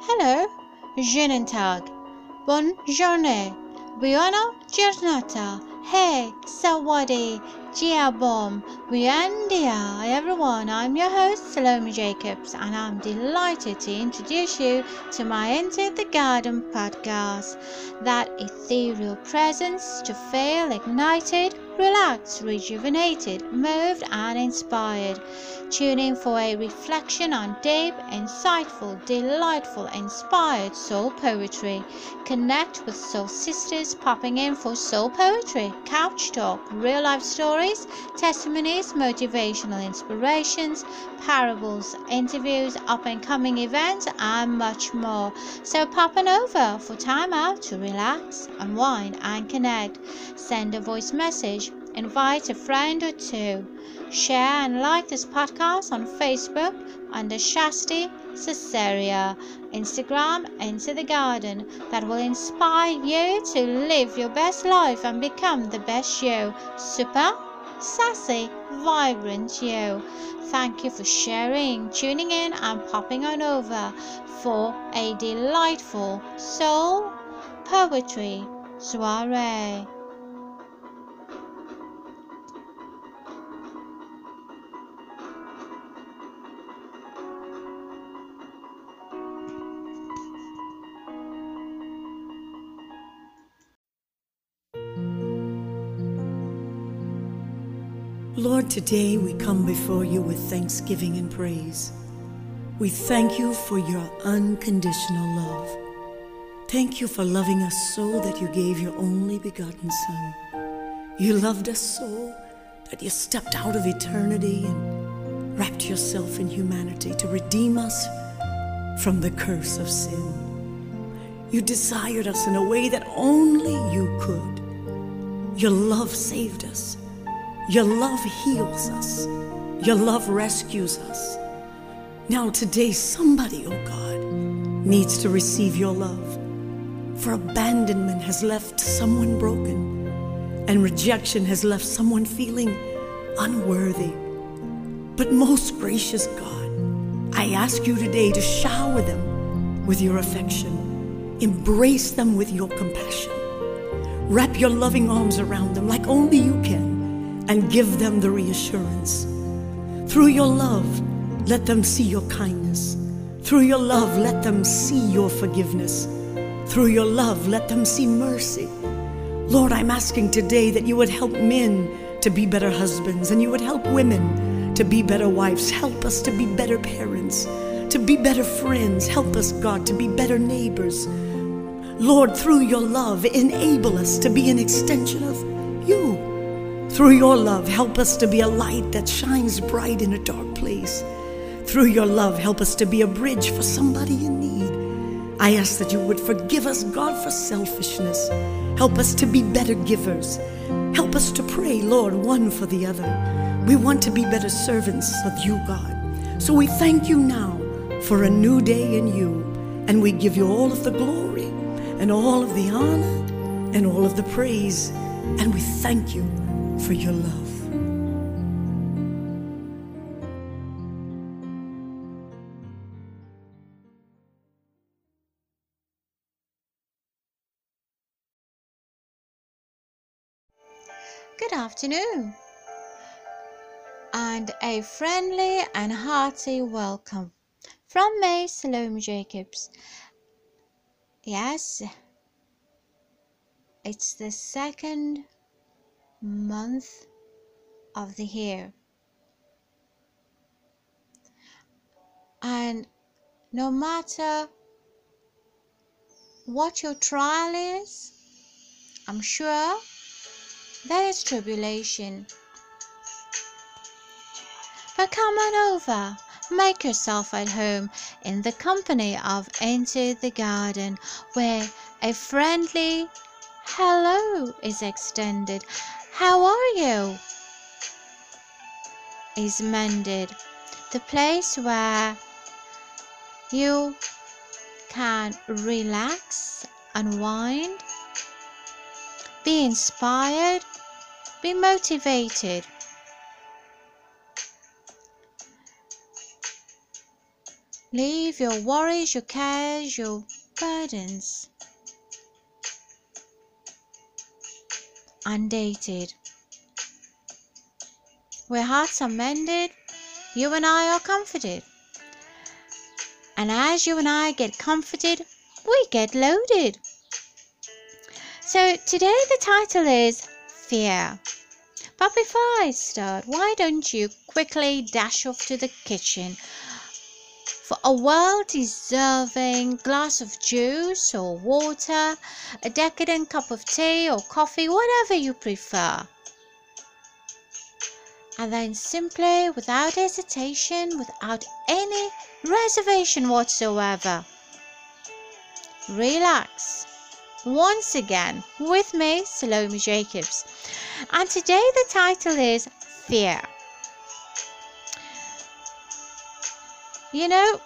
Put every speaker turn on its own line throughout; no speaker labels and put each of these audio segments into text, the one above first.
Hello, guten Tag. Buongiorno, buona giornata, hey, sawadi, jiabom, buendia, everyone. I'm your host, Salome Jacobs, and I'm delighted to introduce you to my Into the Garden podcast. That ethereal presence to feel ignited relaxed, rejuvenated, moved, and inspired. Tune in for a reflection on deep, insightful, delightful, inspired soul poetry. Connect with soul sisters popping in for soul poetry, couch talk, real life stories, testimonies, motivational inspirations, parables, interviews, up and coming events, and much more. So pop on over for time out to relax, unwind, and connect. Send a voice message invite a friend or two. Share and like this podcast on Facebook under Shasti Caesarea, Instagram Into the Garden that will inspire you to live your best life and become the best you. Super sassy, vibrant you. Thank you for sharing, tuning in, and popping on over for a delightful soul poetry soiree.
Lord, today we come before you with thanksgiving and praise. We thank you for your unconditional love. Thank you for loving us so that you gave your only begotten Son. You loved us so that you stepped out of eternity and wrapped yourself in humanity to redeem us from the curse of sin. You desired us in a way that only you could. Your love saved us. Your love heals us. Your love rescues us. Now, today, somebody, oh God, needs to receive your love. For abandonment has left someone broken, and rejection has left someone feeling unworthy. But, most gracious God, I ask you today to shower them with your affection, embrace them with your compassion, wrap your loving arms around them like only you can and give them the reassurance. Through your love, let them see your kindness. Through your love, let them see your forgiveness. Through your love, let them see mercy. Lord, I'm asking today that you would help men to be better husbands and you would help women to be better wives. Help us to be better parents, to be better friends. Help us, God, to be better neighbors. Lord, through your love, enable us to be an extension of you. Through your love, help us to be a light that shines bright in a dark place. Through your love, help us to be a bridge for somebody in need. I ask that you would forgive us, God, for selfishness. Help us to be better givers. Help us to pray, Lord, one for the other. We want to be better servants of you, God. So we thank you now for a new day in you. And we give you all of the glory and all of the honor and all of the praise. And we thank you for your love.
Good afternoon, and a friendly and hearty welcome from me, Salome Jacobs. Yes, it's the second month of the year. And no matter what your trial is, I'm sure there is tribulation. But come on over, make yourself at home in the company of Into the Garden, where a friendly hello is extended how are you? Is mended. The place where you can relax, unwind, be inspired, be motivated. Leave your worries, your cares, your burdens undated. Where hearts are mended, you and I are comforted. And as you and I get comforted, we get loaded. So today the title is Fear. But before I start, why don't you quickly dash off to the kitchen a well deserving glass of juice or water, a decadent cup of tea or coffee, whatever you prefer. And then simply, without hesitation, without any reservation whatsoever, relax once again with me, Salome Jacobs. And today the title is Fear. You know,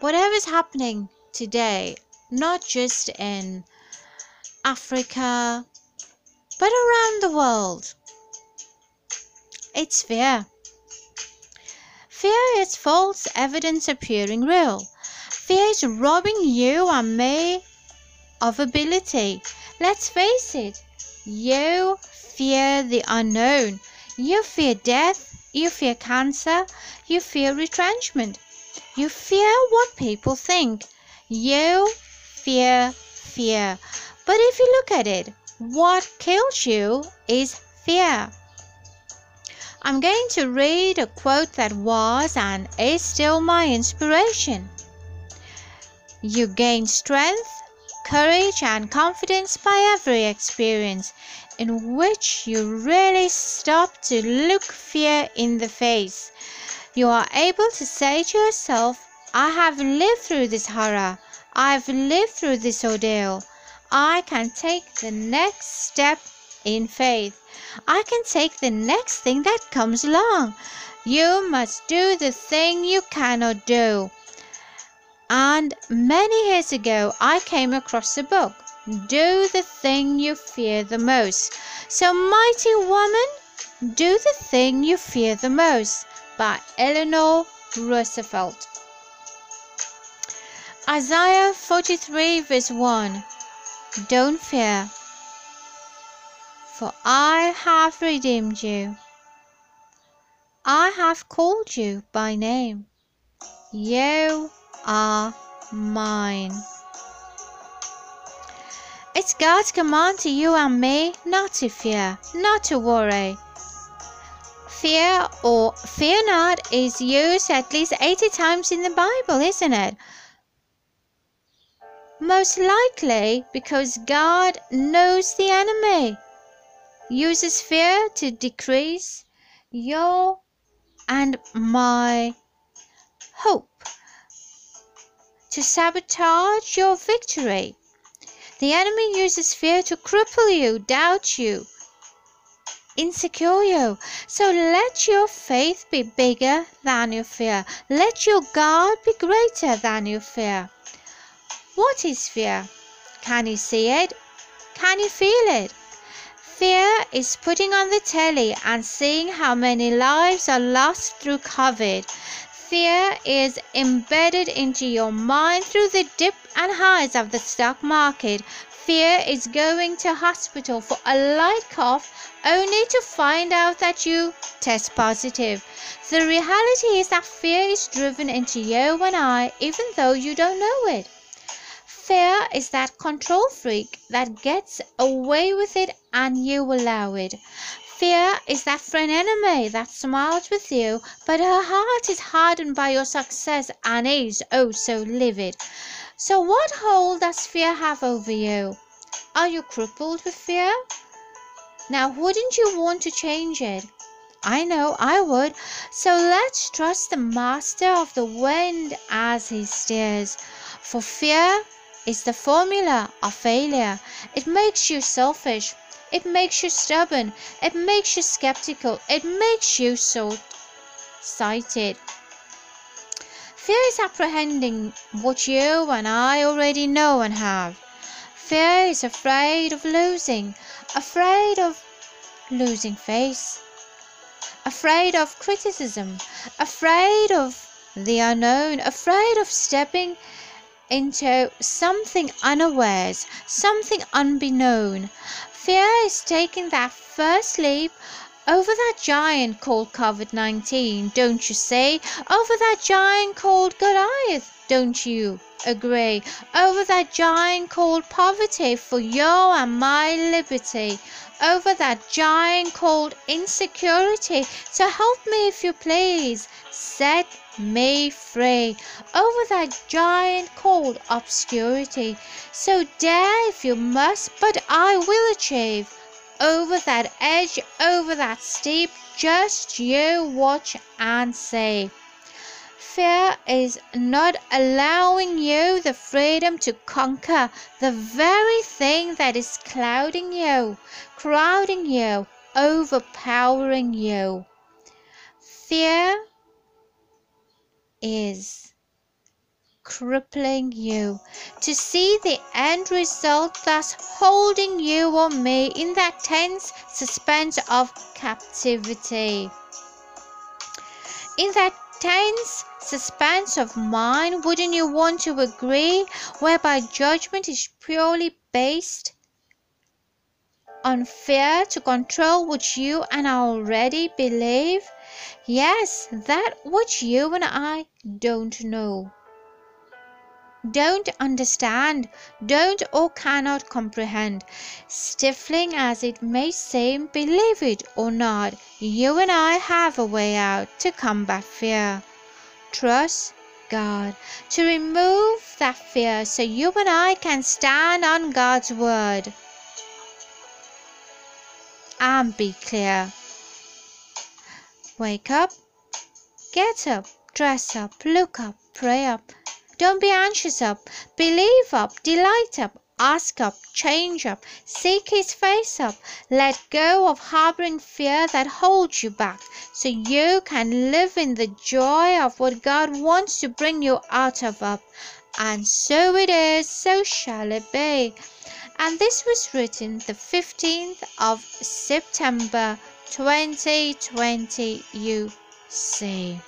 whatever's happening today, not just in Africa, but around the world, it's fear. Fear is false evidence appearing real. Fear is robbing you and me of ability. Let's face it, you fear the unknown. You fear death you fear cancer. You fear retrenchment. You fear what people think. You fear fear. But if you look at it, what kills you is fear. I'm going to read a quote that was and is still my inspiration. You gain strength, courage, and confidence by every experience in which you really stop to look fear in the face. You are able to say to yourself, I have lived through this horror. I've lived through this ordeal. I can take the next step in faith. I can take the next thing that comes along. You must do the thing you cannot do. And many years ago, I came across a book do the thing you fear the most. So, mighty woman, do the thing you fear the most by Eleanor Roosevelt. Isaiah 43, verse 1 Don't fear, for I have redeemed you. I have called you by name. You are mine. It's God's command to you and me not to fear, not to worry. Fear or fear not is used at least 80 times in the Bible, isn't it? Most likely because God knows the enemy, uses fear to decrease your and my hope, to sabotage your victory. The enemy uses fear to cripple you, doubt you, insecure you. So let your faith be bigger than your fear. Let your God be greater than your fear. What is fear? Can you see it? Can you feel it? Fear is putting on the telly and seeing how many lives are lost through COVID. Fear is embedded into your mind through the dip and highs of the stock market. Fear is going to hospital for a light cough only to find out that you test positive. The reality is that fear is driven into you and I even though you don't know it. Fear is that control freak that gets away with it and you allow it. Fear is that friend enemy that smiles with you, but her heart is hardened by your success and is oh so livid. So, what hold does fear have over you? Are you crippled with fear? Now, wouldn't you want to change it? I know I would. So let's trust the master of the wind as he steers. For fear is the formula of failure. It makes you selfish. It makes you stubborn. It makes you skeptical. It makes you short sighted. Fear is apprehending what you and I already know and have. Fear is afraid of losing, afraid of losing face, afraid of criticism, afraid of the unknown, afraid of stepping into something unawares, something unbeknown. Fear is taking that first leap over that giant called COVID 19, don't you say? Over that giant called Goliath, don't you agree? Over that giant called poverty for your and my liberty. Over that giant called insecurity. So help me if you please. Set me free over that giant called obscurity. So dare if you must, but I will achieve over that edge, over that steep, just you watch and see. Fear is not allowing you the freedom to conquer the very thing that is clouding you, crowding you, overpowering you. Fear is crippling you to see the end result thus holding you or me in that tense suspense of captivity. In that tense suspense of mind wouldn't you want to agree whereby judgment is purely based on fear to control what you and I already believe? Yes that which you and I don't know don't understand, don't or cannot comprehend. Stifling as it may seem, believe it or not, you and I have a way out to combat fear. Trust God to remove that fear so you and I can stand on God's word and be clear. Wake up, get up, dress up, look up, pray up. Don't be anxious up. Believe up. Delight up. Ask up. Change up. Seek His face up. Let go of harboring fear that holds you back so you can live in the joy of what God wants to bring you out of up. And so it is, so shall it be. And this was written the 15th of September 2020 UC.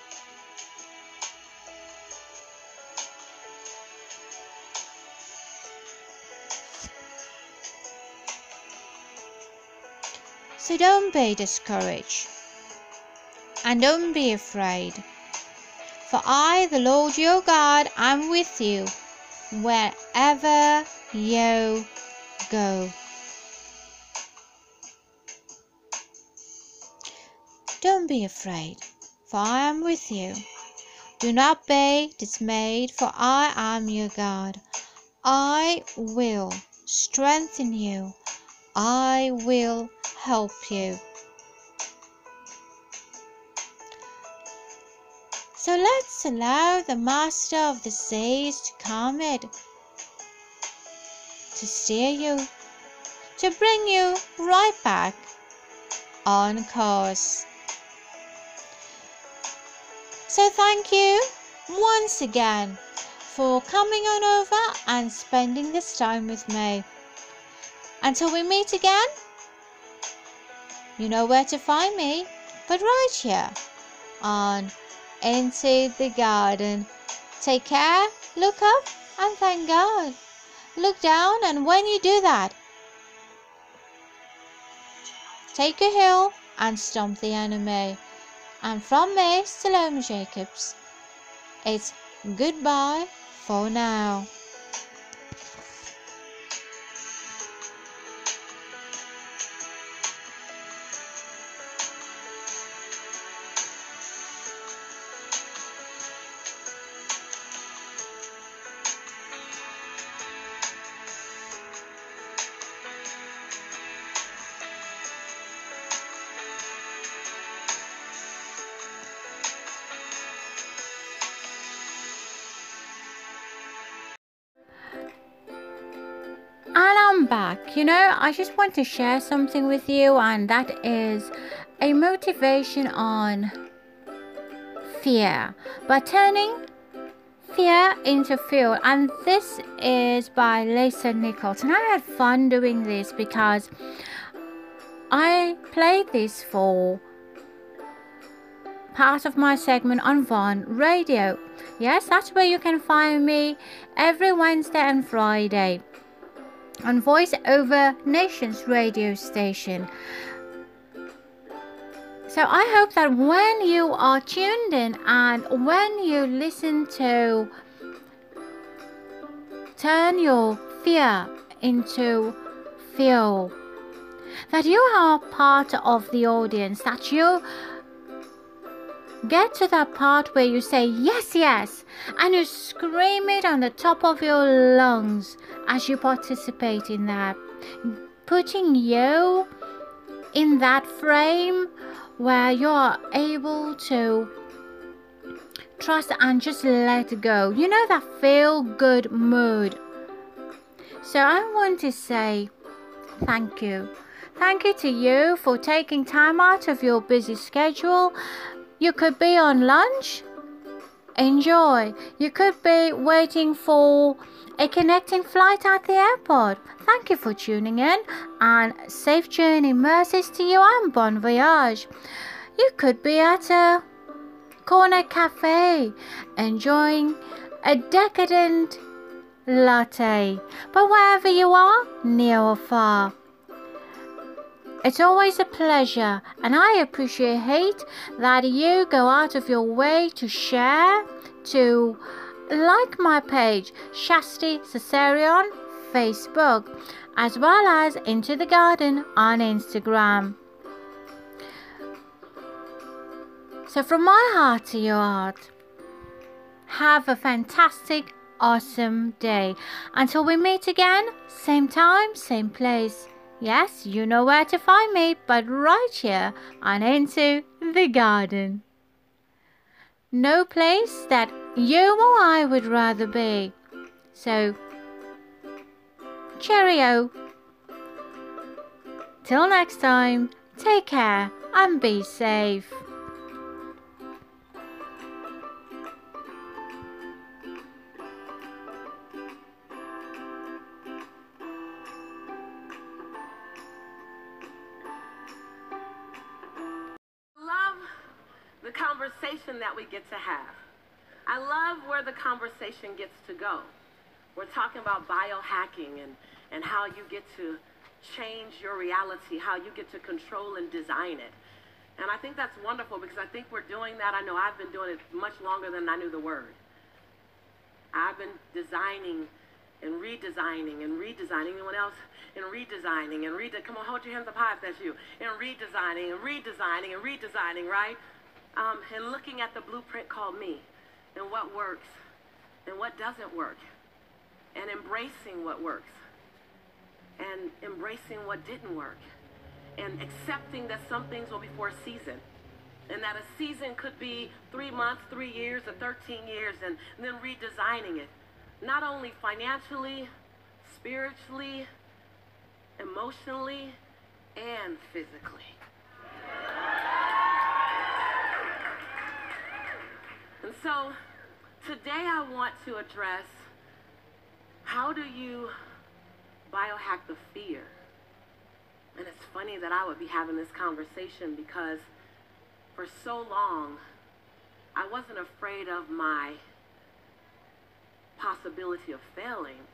So don't be discouraged and don't be afraid. For I, the Lord your God, am with you wherever you go. Don't be afraid, for I am with you. Do not be dismayed, for I am your God. I will strengthen you. I will help you. So let's allow the Master of the Seas to come in, to steer you, to bring you right back on course. So thank you once again for coming on over and spending this time with me. Until we meet again, you know where to find me, but right here on Into the Garden. Take care, look up, and thank God. Look down, and when you do that, take a hill and stomp the enemy. And from me, Salome Jacobs, it's goodbye for now. You know, I just want to share something with you, and that is a motivation on fear by turning fear into fuel. And this is by Lisa Nichols. And I had fun doing this because I played this for part of my segment on Von Radio. Yes, that's where you can find me every Wednesday and Friday on Voice Over Nations radio station. So I hope that when you are tuned in and when you listen to turn your fear into fuel, that you are part of the audience, that you get to that part where you say yes, yes, and you scream it on the top of your lungs as you participate in that, putting you in that frame where you are able to trust and just let go. You know that feel good mood. So I want to say thank you. Thank you to you for taking time out of your busy schedule. You could be on lunch. Enjoy. You could be waiting for a connecting flight at the airport. Thank you for tuning in and safe journey mercies to you and bon voyage. You could be at a corner cafe enjoying a decadent latte. But wherever you are, near or far, it's always a pleasure, and I appreciate that you go out of your way to share, to like my page, Shasti Cesarion, Facebook, as well as Into the Garden on Instagram. So, from my heart to your heart, have a fantastic, awesome day. Until we meet again, same time, same place. Yes, you know where to find me, but right here on Into the Garden. No place that you or I would rather be. So, cheerio. Till next time, take care and be safe.
That we get to have. I love where the conversation gets to go. We're talking about biohacking and, and how you get to change your reality, how you get to control and design it. And I think that's wonderful because I think we're doing that. I know I've been doing it much longer than I knew the word. I've been designing and redesigning and redesigning. Anyone else? And redesigning and redesigning. Come on, hold your hands up high if that's you. And redesigning and redesigning and redesigning, right? Um, and looking at the blueprint called me and what works and what doesn't work and embracing what works and embracing what didn't work and accepting that some things will be for a season and that a season could be three months, three years, or 13 years, and, and then redesigning it. Not only financially, spiritually, emotionally, and physically. And so today I want to address how do you biohack the fear? And it's funny that I would be having this conversation because for so long I wasn't afraid of my possibility of failing.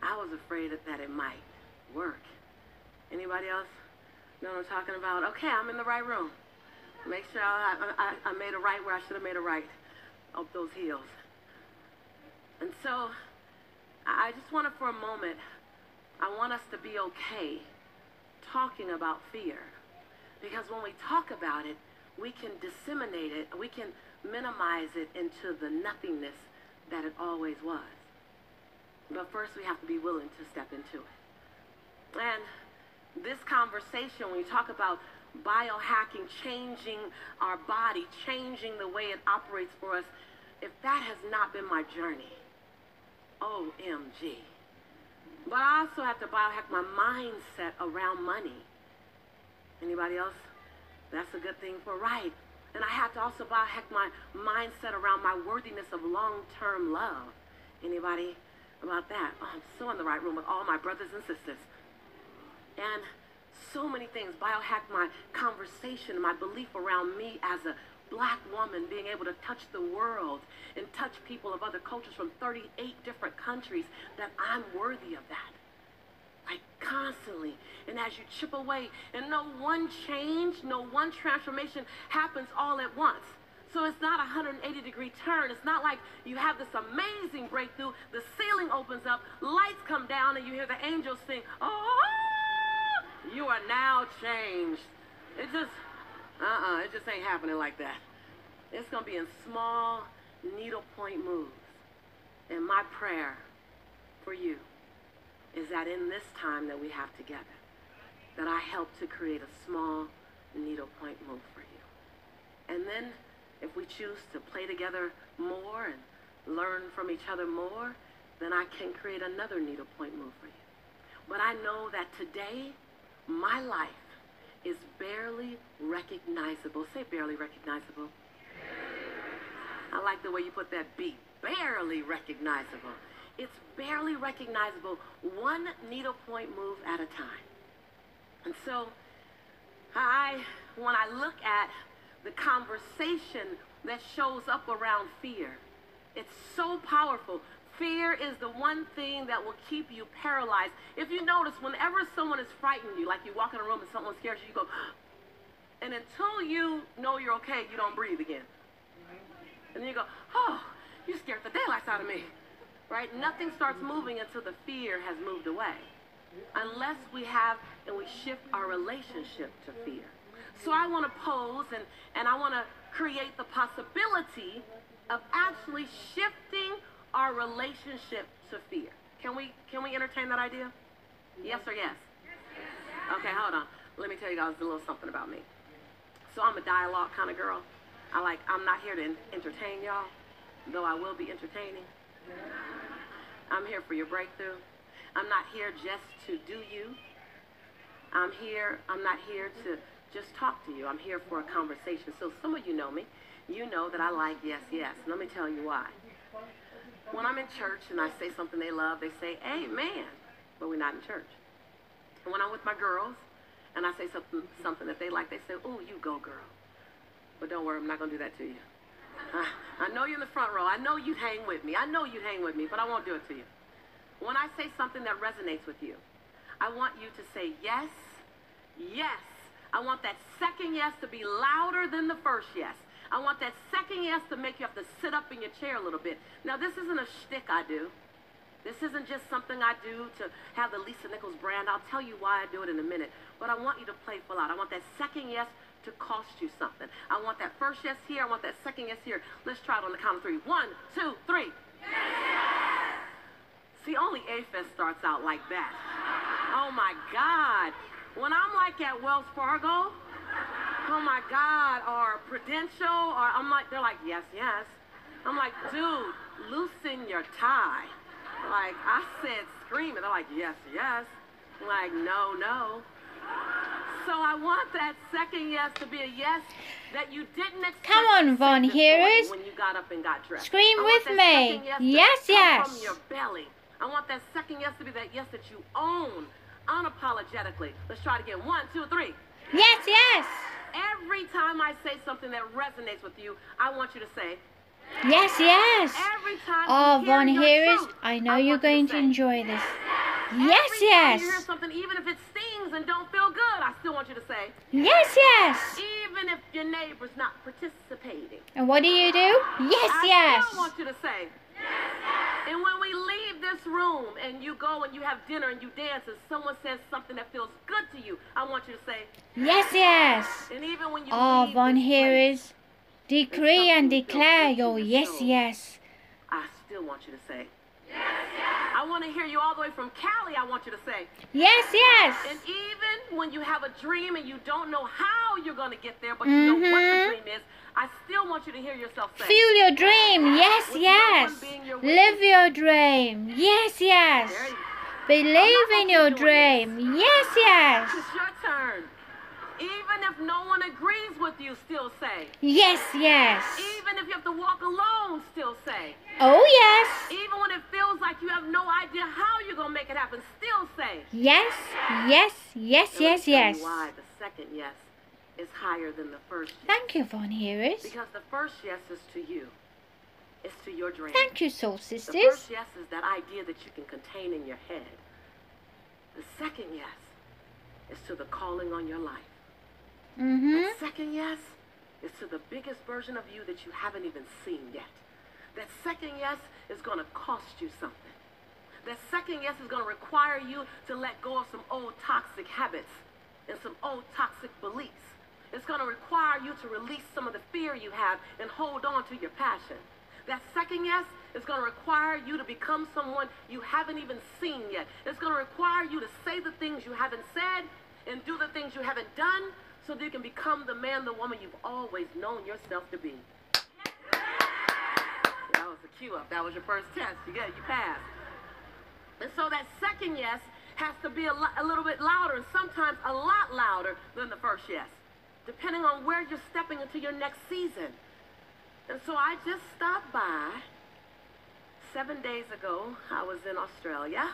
I was afraid that it might work. Anybody else know what I'm talking about? Okay, I'm in the right room. Make sure I, I, I made a right where I should have made a right those heels. And so I just want to, for a moment, I want us to be okay talking about fear. Because when we talk about it, we can disseminate it, we can minimize it into the nothingness that it always was. But first, we have to be willing to step into it. And this conversation, when you talk about biohacking, changing our body, changing the way it operates for us, if that has not been my journey, OMG. But I also have to biohack my mindset around money. Anybody else? That's a good thing for right. And I have to also biohack my mindset around my worthiness of long-term love. Anybody about that? Oh, I'm so in the right room with all my brothers and sisters. And so many things. Biohack my conversation, my belief around me as a black woman being able to touch the world and touch people of other cultures from 38 different countries, that I'm worthy of that. Like constantly. And as you chip away, and no one change, no one transformation happens all at once. So it's not a 180 degree turn. It's not like you have this amazing breakthrough, the ceiling opens up, lights come down, and you hear the angels sing, Oh, you are now changed. It just, uh-uh, it just ain't happening like that. It's going to be in small needlepoint moves. And my prayer for you is that in this time that we have together, that I help to create a small needlepoint move for you. And then if we choose to play together more and learn from each other more, then I can create another needlepoint move for you. But I know that today, my life is barely recognizable. Say barely recognizable. I like the way you put that beat. Barely recognizable. It's barely recognizable, one needlepoint move at a time. And so, I, when I look at the conversation that shows up around fear. It's so powerful. Fear is the one thing that will keep you paralyzed. If you notice, whenever someone is frightening you, like you walk in a room and someone scares you, you go, and until you know you're okay, you don't breathe again. And then you go, oh, you scared the daylights out of me. Right? Nothing starts moving until the fear has moved away. Unless we have and we shift our relationship to fear. So I want to pose and, and I want to create the possibility of actually shifting our relationship to fear. Can we can we entertain that idea? Yes or yes? Okay, hold on. Let me tell you guys a little something about me. So I'm a dialogue kind of girl. I like I'm not here to entertain y'all, though I will be entertaining. I'm here for your breakthrough. I'm not here just to do you. I'm here, I'm not here to just talk to you. I'm here for a conversation. So some of you know me. You know that I like yes, yes. Let me tell you why. When I'm in church and I say something they love, they say, amen. But we're not in church. And when I'm with my girls and I say something, something that they like, they say, oh, you go, girl. But don't worry, I'm not going to do that to you. I know you're in the front row. I know you'd hang with me. I know you'd hang with me, but I won't do it to you. When I say something that resonates with you, I want you to say yes, yes, I want that second yes to be louder than the first yes. I want that second yes to make you have to sit up in your chair a little bit. Now, this isn't a shtick I do. This isn't just something I do to have the Lisa Nichols brand. I'll tell you why I do it in a minute. But I want you to play full out. I want that second yes to cost you something. I want that first yes here. I want that second yes here. Let's try it on the count of three. One, two, three. Yes! See, only AFES starts out like that. Oh my God. When I'm like at Wells Fargo, oh my God, or Prudential, or I'm like, they're like, yes, yes. I'm like, dude, loosen your tie. Like, I said screaming. They're like, yes, yes. I'm like, no, no. So I want that second yes to be a yes that you didn't expect.
Come on, Von Hearers.
When you got up and got dressed.
Scream with me. Yes, yes. yes.
From your belly. I want that second yes to be that yes that you own unapologetically. Let's try it again. One, two, three.
Yes, yes.
Every time I say something that resonates with you, I want you to say,
Yes, yes.
Every time
oh, Von
Harris,
I know I you're going to, to enjoy this.
Every
yes, yes.
you hear something, even if it stings and don't feel good, I still want you to say.
Yes, yes.
Even if your neighbor's not participating.
And what do you do? Yes,
I
yes.
I still want you to say. yes, And when we leave this room and you go and you have dinner and you dance and someone says something that feels good to you, I want you to say,
Yes, yes.
And even when you
oh, Von Hearers, decree and declare your yes, yes.
I still want you to say. I want to hear you all the way from Cali. I want you to say,
Yes, yes.
And even when you have a dream and you don't know how you're going to get there, but you mm-hmm. know what the mm-hmm. dream is, I still want you to hear yourself say.
Feel your dream. Yes, yes. Your Live your dream. Yes, yes. Believe in your dream. Yes, yes.
It's your turn. Even if no one agrees with you, still say.
Yes, yes.
Even if you have to walk alone, still say.
Oh, yes.
Even when it feels like you have no idea how you're going to make it happen, still say.
Yes, yes, yes, yes, yes.
Why the second yes is higher than the first yes.
Thank you, Von Hearers.
Because the first yes is to you. It's to your dream.
Thank you, Soul Sisters.
The first yes is that idea that you can contain in your head. The second yes is to the calling on your life.
Mm-hmm.
That second yes is to the biggest version of you that you haven't even seen yet. That second yes is going to cost you something. That second yes is going to require you to let go of some old toxic habits and some old toxic beliefs. It's going to require you to release some of the fear you have and hold on to your passion. That second yes is going to require you to become someone you haven't even seen yet. It's going to require you to say the things you haven't said and do the things you haven't done so that you can become the man, the woman you've always known yourself to be. That was the cue up. That was your first test. You it. You passed. And so that second yes has to be a, a little bit louder and sometimes a lot louder than the first yes, depending on where you're stepping into your next season. And so I just stopped by seven days ago. I was in Australia.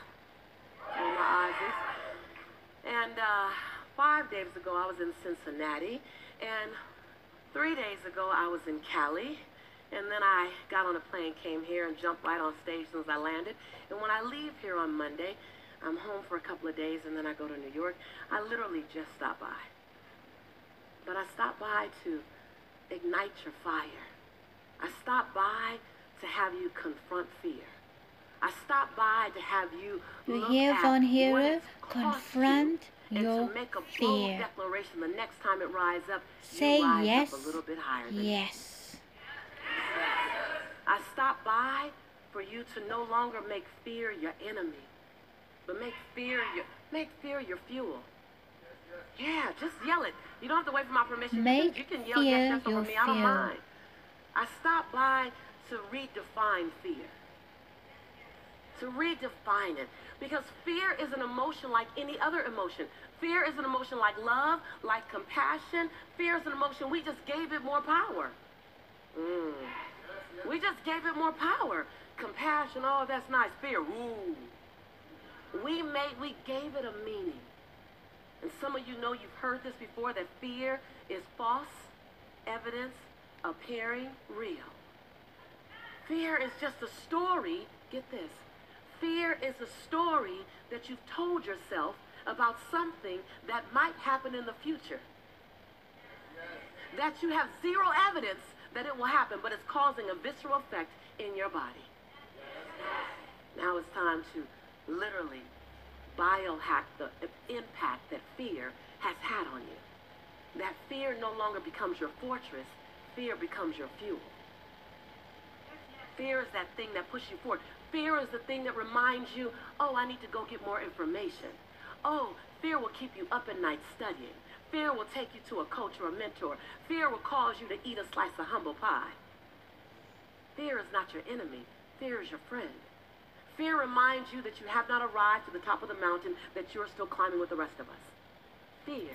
And uh, five days ago, I was in Cincinnati. And three days ago, I was in Cali. And then I got on a plane, came here, and jumped right on stage as I landed. And when I leave here on Monday, I'm home for a couple of days, and then I go to New York. I literally just stopped by. But I stopped by to ignite your fire. I stopped by to have you confront fear. I stopped by to have you
You hear, Von
it's
Confront
you,
your
and to make a bold
fear.
declaration the next time it rises up,
Say yes.
up a little bit higher than it.
Yes.
I stopped by for you to no longer make fear your enemy, but make fear your make fear your fuel. Yeah, just yell it. You don't have to wait for my permission. You can-
Make
you can yell yes, yes over me. I don't mind. I stopped by to redefine fear. To redefine it. Because fear is an emotion like any other emotion. Fear is an emotion like love, like compassion. Fear is an emotion. We just gave it more power. Mm. We just gave it more power. Compassion, oh, that's nice. Fear, ooh. We made, we gave it a meaning. And some of you know you've heard this before that fear is false evidence appearing real. Fear is just a story, get this. Fear is a story that you've told yourself about something that might happen in the future. That you have zero evidence that it will happen, but it's causing a visceral effect in your body. Now it's time to literally biohack the impact that fear has had on you. That fear no longer becomes your fortress, fear becomes your fuel. Fear is that thing that pushes you forward. Fear is the thing that reminds you, oh, I need to go get more information. Oh, fear will keep you up at night studying. Fear will take you to a coach or a mentor. Fear will cause you to eat a slice of humble pie. Fear is not your enemy. Fear is your friend. Fear reminds you that you have not arrived to the top of the mountain, that you're still climbing with the rest of us. Fear.